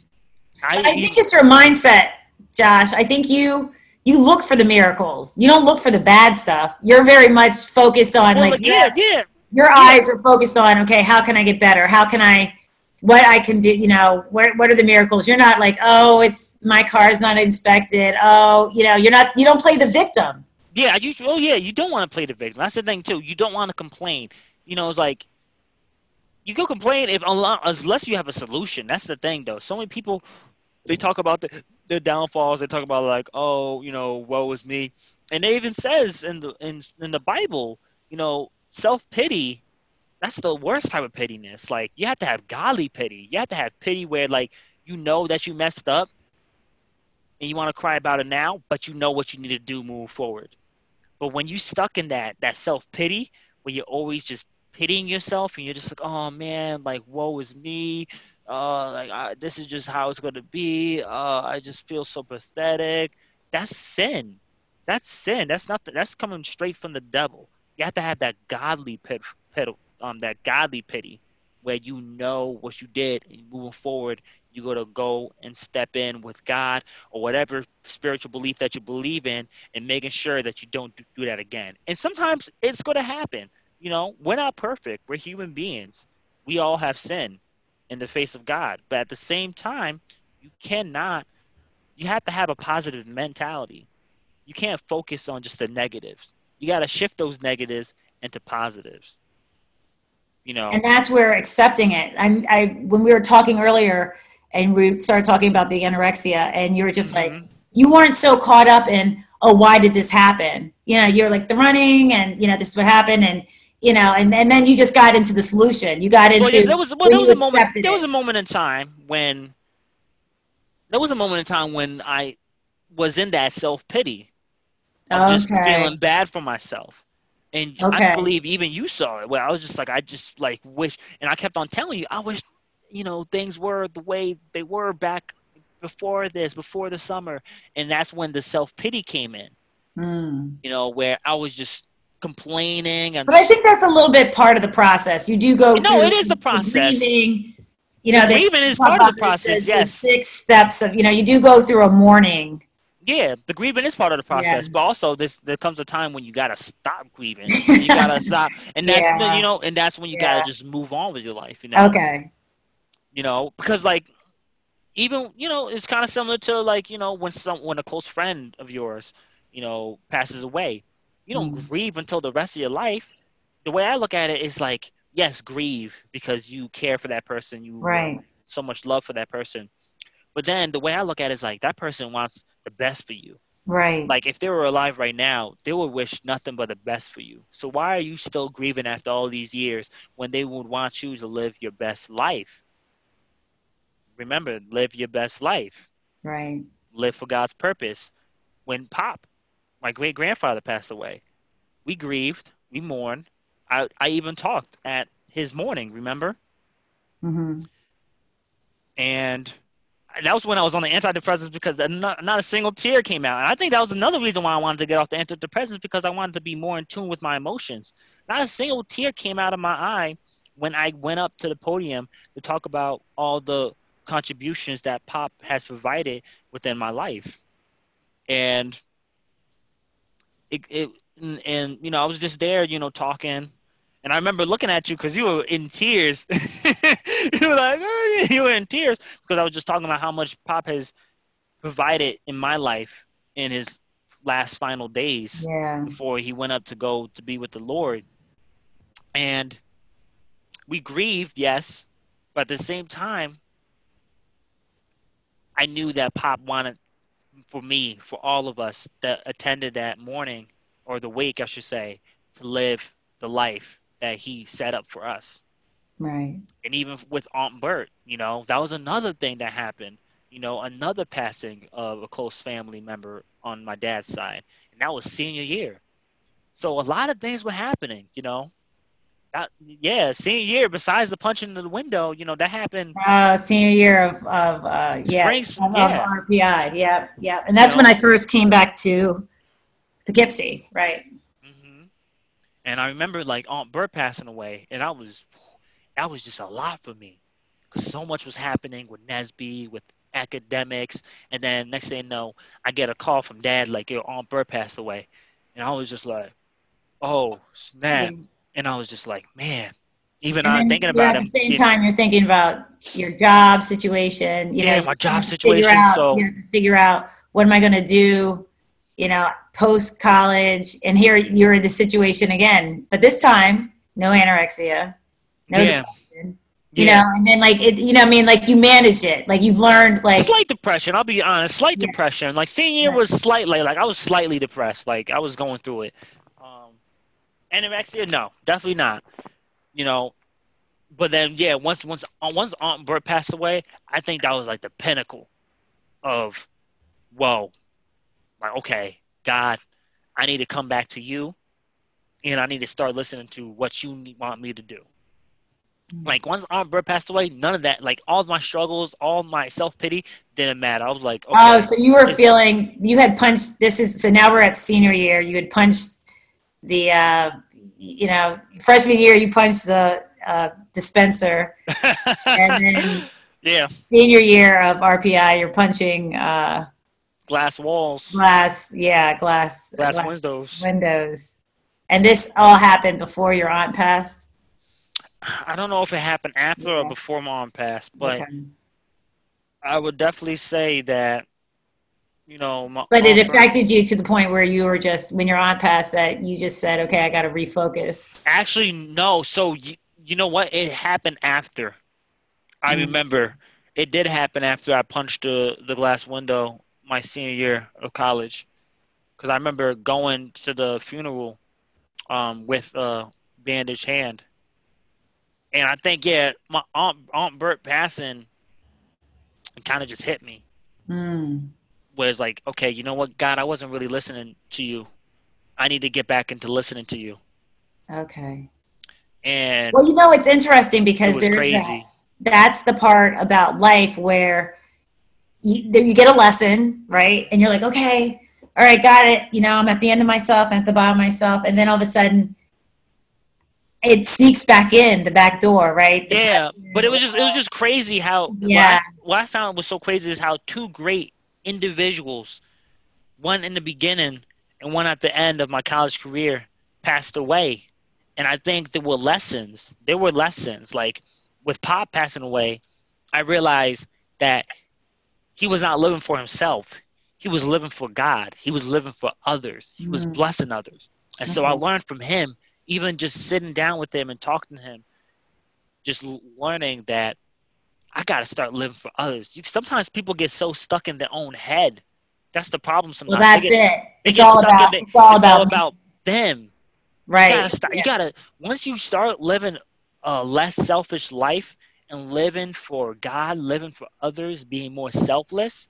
I, I think it's your mindset, Josh. I think you you look for the miracles. You don't look for the bad stuff. You're very much focused on well, like yeah, yeah, your eyes are focused on okay, how can I get better? How can I what I can do, you know, what what are the miracles? You're not like, "Oh, it's my car's not inspected." Oh, you know, you're not you don't play the victim. yeah. You, oh, yeah. You don't want to play the victim. That's the thing too. You don't want to complain. You know, it's like you go complain if unless you have a solution. That's the thing, though. So many people they talk about the, their downfalls. They talk about like, oh, you know, woe is me, and they even says in the in in the Bible, you know, self pity. That's the worst type of pittiness. Like you have to have godly pity. You have to have pity where like you know that you messed up, and you want to cry about it now, but you know what you need to do move forward. But when you stuck in that that self pity, where you're always just pitying yourself, and you're just like, oh man, like woe is me. Uh, like I, this is just how it's gonna be. Uh, I just feel so pathetic. That's sin. That's sin. That's not. That's coming straight from the devil. You have to have that godly pit, pit um, that godly pity, where you know what you did, and moving forward, you got to go and step in with God or whatever spiritual belief that you believe in, and making sure that you don't do, do that again. And sometimes it's to happen. You know, we're not perfect. We're human beings. We all have sin in the face of God. But at the same time, you cannot. You have to have a positive mentality. You can't focus on just the negatives. You got to shift those negatives into positives. You know, and that's where accepting it I, I when we were talking earlier and we started talking about the anorexia and you were just like Mhm. you weren't so caught up in oh why did this happen you know you're like the running and you know this is what happened and you know and, and then you just got into the solution you got into well, yeah, there was well, there was a moment. There was a moment in time when there was a moment in time when I was in that self pity. of just Okay. feeling bad for myself. And Okay. I believe even you saw it. Where I was just like, I just like wish, and I kept on telling you, I wish, you know, things were the way they were back before this, before the summer, and that's when the self pity came in. Mm. You know, where I was just complaining and but i think that's a little bit part of the process you do go No, through it is the process. grieving you know grieving is part of the process. the Yes, six steps of you know you do go through a mourning yeah, the grieving is part of the process, Yeah. but also this there comes a time when you gotta stop grieving. you gotta stop, and that's Yeah. you know, and that's when you Yeah. gotta just move on with your life. You know, okay you know because like even you know it's kind of similar to like you know when some when a close friend of yours you know passes away you don't Mm. grieve until the rest of your life. The way i look at it is like yes grieve because you care for that person you right. so much love for that person. But then the way i look at it is like that person wants the best for you. Right. Like if they were alive right now they would wish nothing but the best for you. So why are you still grieving after all these years when they would want you to live your best life? Remember live your best life. Right. Live for god's purpose. When pop my great grandfather passed away we grieved we mourned i, I even talked at his mourning remember hmm and that was when I was on the antidepressants because not, not a single tear came out. And I think that was another reason why I wanted to get off the antidepressants because I wanted to be more in tune with my emotions. Not a single tear came out of my eye when I went up to the podium to talk about all the contributions that pop has provided within my life. And it, it and, and you know, I was just there, you know, talking and I remember looking at you because you were in tears. you were like, oh, you were in tears because I was just talking about how much Pop has provided in my life in his last final days yeah. before he went up to go to be with the Lord. And we grieved, yes, but at the same time, I knew that Pop wanted for me, for all of us that attended that morning or the wake, I should say, to live the life that he set up for us. Right. And even with Aunt Bert, you know, that was another thing that happened. You know, another passing of a close family member on my dad's side. And that was senior year. So a lot of things were happening, you know. Yeah, senior year. Besides the punching in the window, you know that happened. Uh, senior year of of uh, yeah, Springs, of, yeah. of RPI, yeah, yeah, and that's You when know? I first came back to Poughkeepsie, right? hmm And I remember like Aunt Bert passing away, and I was, that was just a lot for me, because so much was happening with NSBE, with academics, and then next thing you know, I get a call from Dad like your Aunt Bert passed away, and I was just like, oh snap, and I was just like, man, even I'm thinking about at the same it- time, you're thinking about your job situation. You Yeah, know, my job situation, out- so- you figure out what am I going to do. You know, post college, and here you're in the situation again, but this time no anorexia, no yeah, depression. You yeah. know, and then like it, you know, I mean, like you managed it, like you've learned, like slight depression. I'll be honest, slight Yeah. depression. Like senior year was slightly like I was slightly depressed. Like I was going through it. Anorexia, no, definitely not. You know, but then yeah, once once uh, once Aunt Bert passed away, I think that was like the pinnacle of whoa, like okay, God, I need to come back to you, and I need to start listening to what you want me to do. Mm. Like once Aunt Bert passed away, none of that, like all of my struggles, all my self pity didn't matter. I was like, okay, Oh, so you were feeling you had punched. This is so now we're at senior year. You had punched the, uh, you know, freshman year you punch the uh, dispenser, and then yeah, senior year of RPI you're punching uh, glass walls, glass. Yeah, glass, glass glass windows. windows. And this all happened before your aunt passed. I don't know if it happened after or Yeah. before mom passed, but Okay. I would definitely say that, you know, my But it affected you to the point where you were just when your aunt passed that you just said, "Okay, I got to refocus." Actually, no. So you, you know what? It happened after. I Mm. remember it did happen after I punched the the glass window my senior year of college, because I remember going to the funeral, um, with a bandaged hand. And I think yeah, my aunt Aunt Bert passing, kind of just hit me. Mm. Was like, okay, you know what, God, I wasn't really listening to you. I need to get back into listening to you. Okay. And Well, you know, it's interesting because was there's crazy. That, that's the part about life where you, you get a lesson, right? And you're like, okay, all right, got it. You know, I'm at the end of myself, I'm at the bottom of myself. And then all of a sudden, it sneaks back in the back door, right? Yeah, but it was just it was just crazy how Yeah. what, I, what I found was so crazy is how two great individuals, one in the beginning and one at the end of my college career, passed away, and I think there were lessons. There were lessons like with Pop passing away, I realized that he was not living for himself. He was living for God. He was living for others. He was Mm. blessing others. And so I learned from him, even just sitting down with him and talking to him, just learning that I got to start living for others. You, sometimes people get so stuck in their own head. That's the problem sometimes. Well, that's get- it. It's all about. the- It's all it's about. all about them. You right. gotta start. You gotta once you start living a less selfish life and living for God, living for others, being more selfless.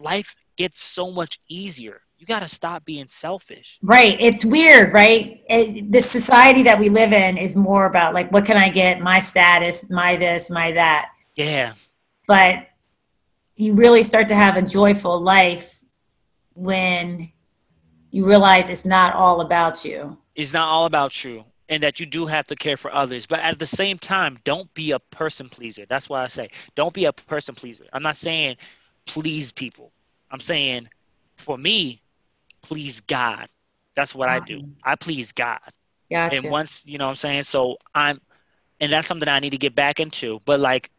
Life gets so much easier. You gotta stop being selfish. Right. It's weird, right? It, the society that we live in is more about like, what can I get? My status, my this, my that. Yeah, But you really start to have a joyful life when you realize it's not all about you. It's not all about you and that you do have to care for others. But at the same time, don't be a person pleaser. That's why I say don't be a person pleaser. I'm not saying please people. I'm saying for me, please God. That's what I do. I please God. Gotcha. And once, you know what I'm saying? So I'm, and that's something I need to get back into. But like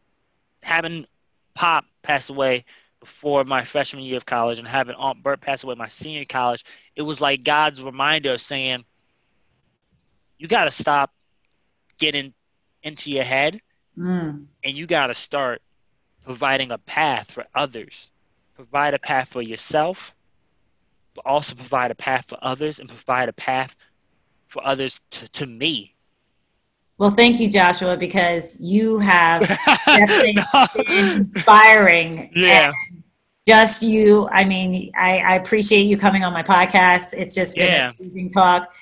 having Pop pass away before my freshman year of college and having Aunt Bert pass away my senior college, it was like God's reminder of saying, you got to stop getting into your head mm. and you got to start providing a path for others. Provide a path for yourself, but also provide a path for others and provide a path for others to, to me. Well, thank you, Joshua, because you have definitely no. inspiring. Yeah. just you. I mean, I, I, appreciate you coming on my podcast. It's just been yeah. amazing talk.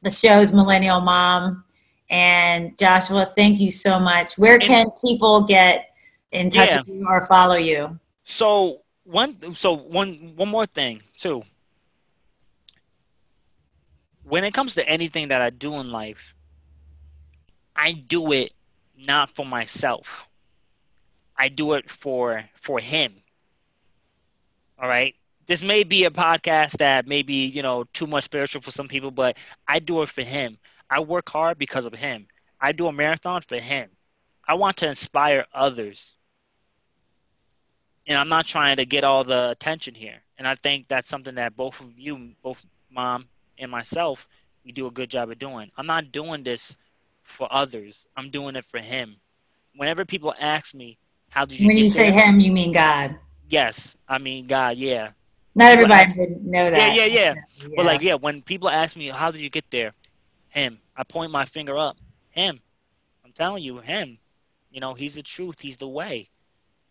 The show's Millennial Mom. And Joshua, thank you so much. Where can people get in touch yeah. with you or follow you? So one so one one more thing too when it comes to anything that I do in life, I do it not for myself. I do it for for him. All right? This may be a podcast that may be, you know, too much spiritual for some people, but I do it for him. I work hard because of him. I do a marathon for him. I want to inspire others. And I'm not trying to get all the attention here. And I think that's something that both of you, both mom and myself, we do a good job of doing. I'm not doing this for others. I'm doing it for him. Whenever people ask me, how did you When you say him, you mean God. Yes, I mean God, yeah. Not everybody ask, would know that. Yeah, yeah, yeah, yeah. But like, yeah, when people ask me, how did you get there? Him. I point my finger up. Him. I'm telling you, him. You know, he's the truth. He's the way.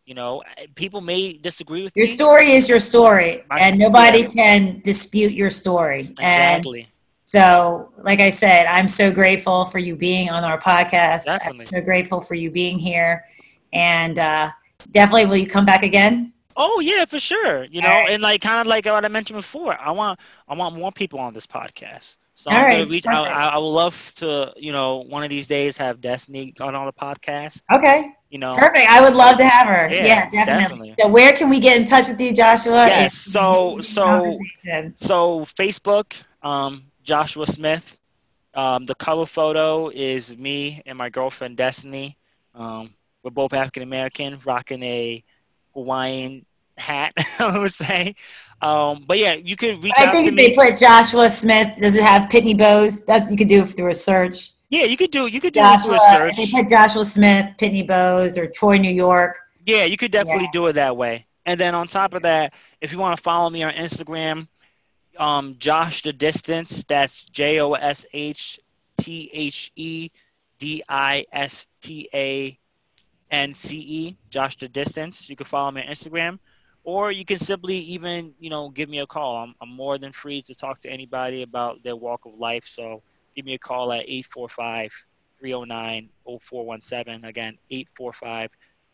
You know, people may disagree with your me. story is your story, My, and nobody yeah. can dispute your story. Exactly. And so, like I said, I'm so grateful for you being on our podcast. Definitely. I'm so grateful for you being here, and uh, definitely, will you come back again? Oh yeah, for sure. You know, right. and like kind of like what I mentioned before, I want I want more people on this podcast. So All I'm right, gonna reach. I, I, would love to, you know, one of these days have Destiny on on the podcast. Okay. You know, perfect. I would love to have her. Yeah, yeah definitely. definitely. So where can we get in touch with you, Joshua? Yes. So so so Facebook, um, Joshua Smith. Um, the cover photo is me and my girlfriend Destiny. Um, we're both African American, rocking a Hawaiian hat, I would say. Um, but yeah, you could reach I out think if me. they put Joshua Smith, does it have Pitney Bowes? That's you could do it through a search. Yeah, you could do you could do Joshua, it a search. They put Joshua Smith, Pitney Bowes, or Troy, New York. Yeah, you could definitely yeah. do it that way. And then on top of that, if you want to follow me on Instagram, um, Josh the Distance. That's J O S H T H E D I S T A N C E. Josh the Distance. You can follow me on Instagram or you can simply even you know give me a call I'm, I'm more than free to talk to anybody about their walk of life so give me a call at 845-309-0417 again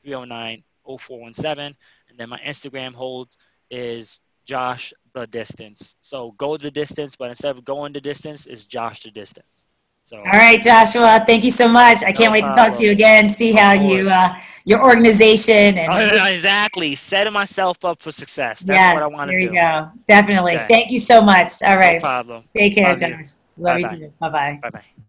845-309-0417 and then my instagram hold is josh the distance so go the distance but instead of going the distance is josh the distance so, All right, Joshua. Thank you so much. I can't no wait to talk to you again. See how you uh, your organization and oh, exactly setting myself up for success. That's yes, what I want to do. There you go. Definitely. Okay. Thank you so much. All right. No problem. Take care, Josh. Love Bye-bye. you too. Bye bye. Bye bye.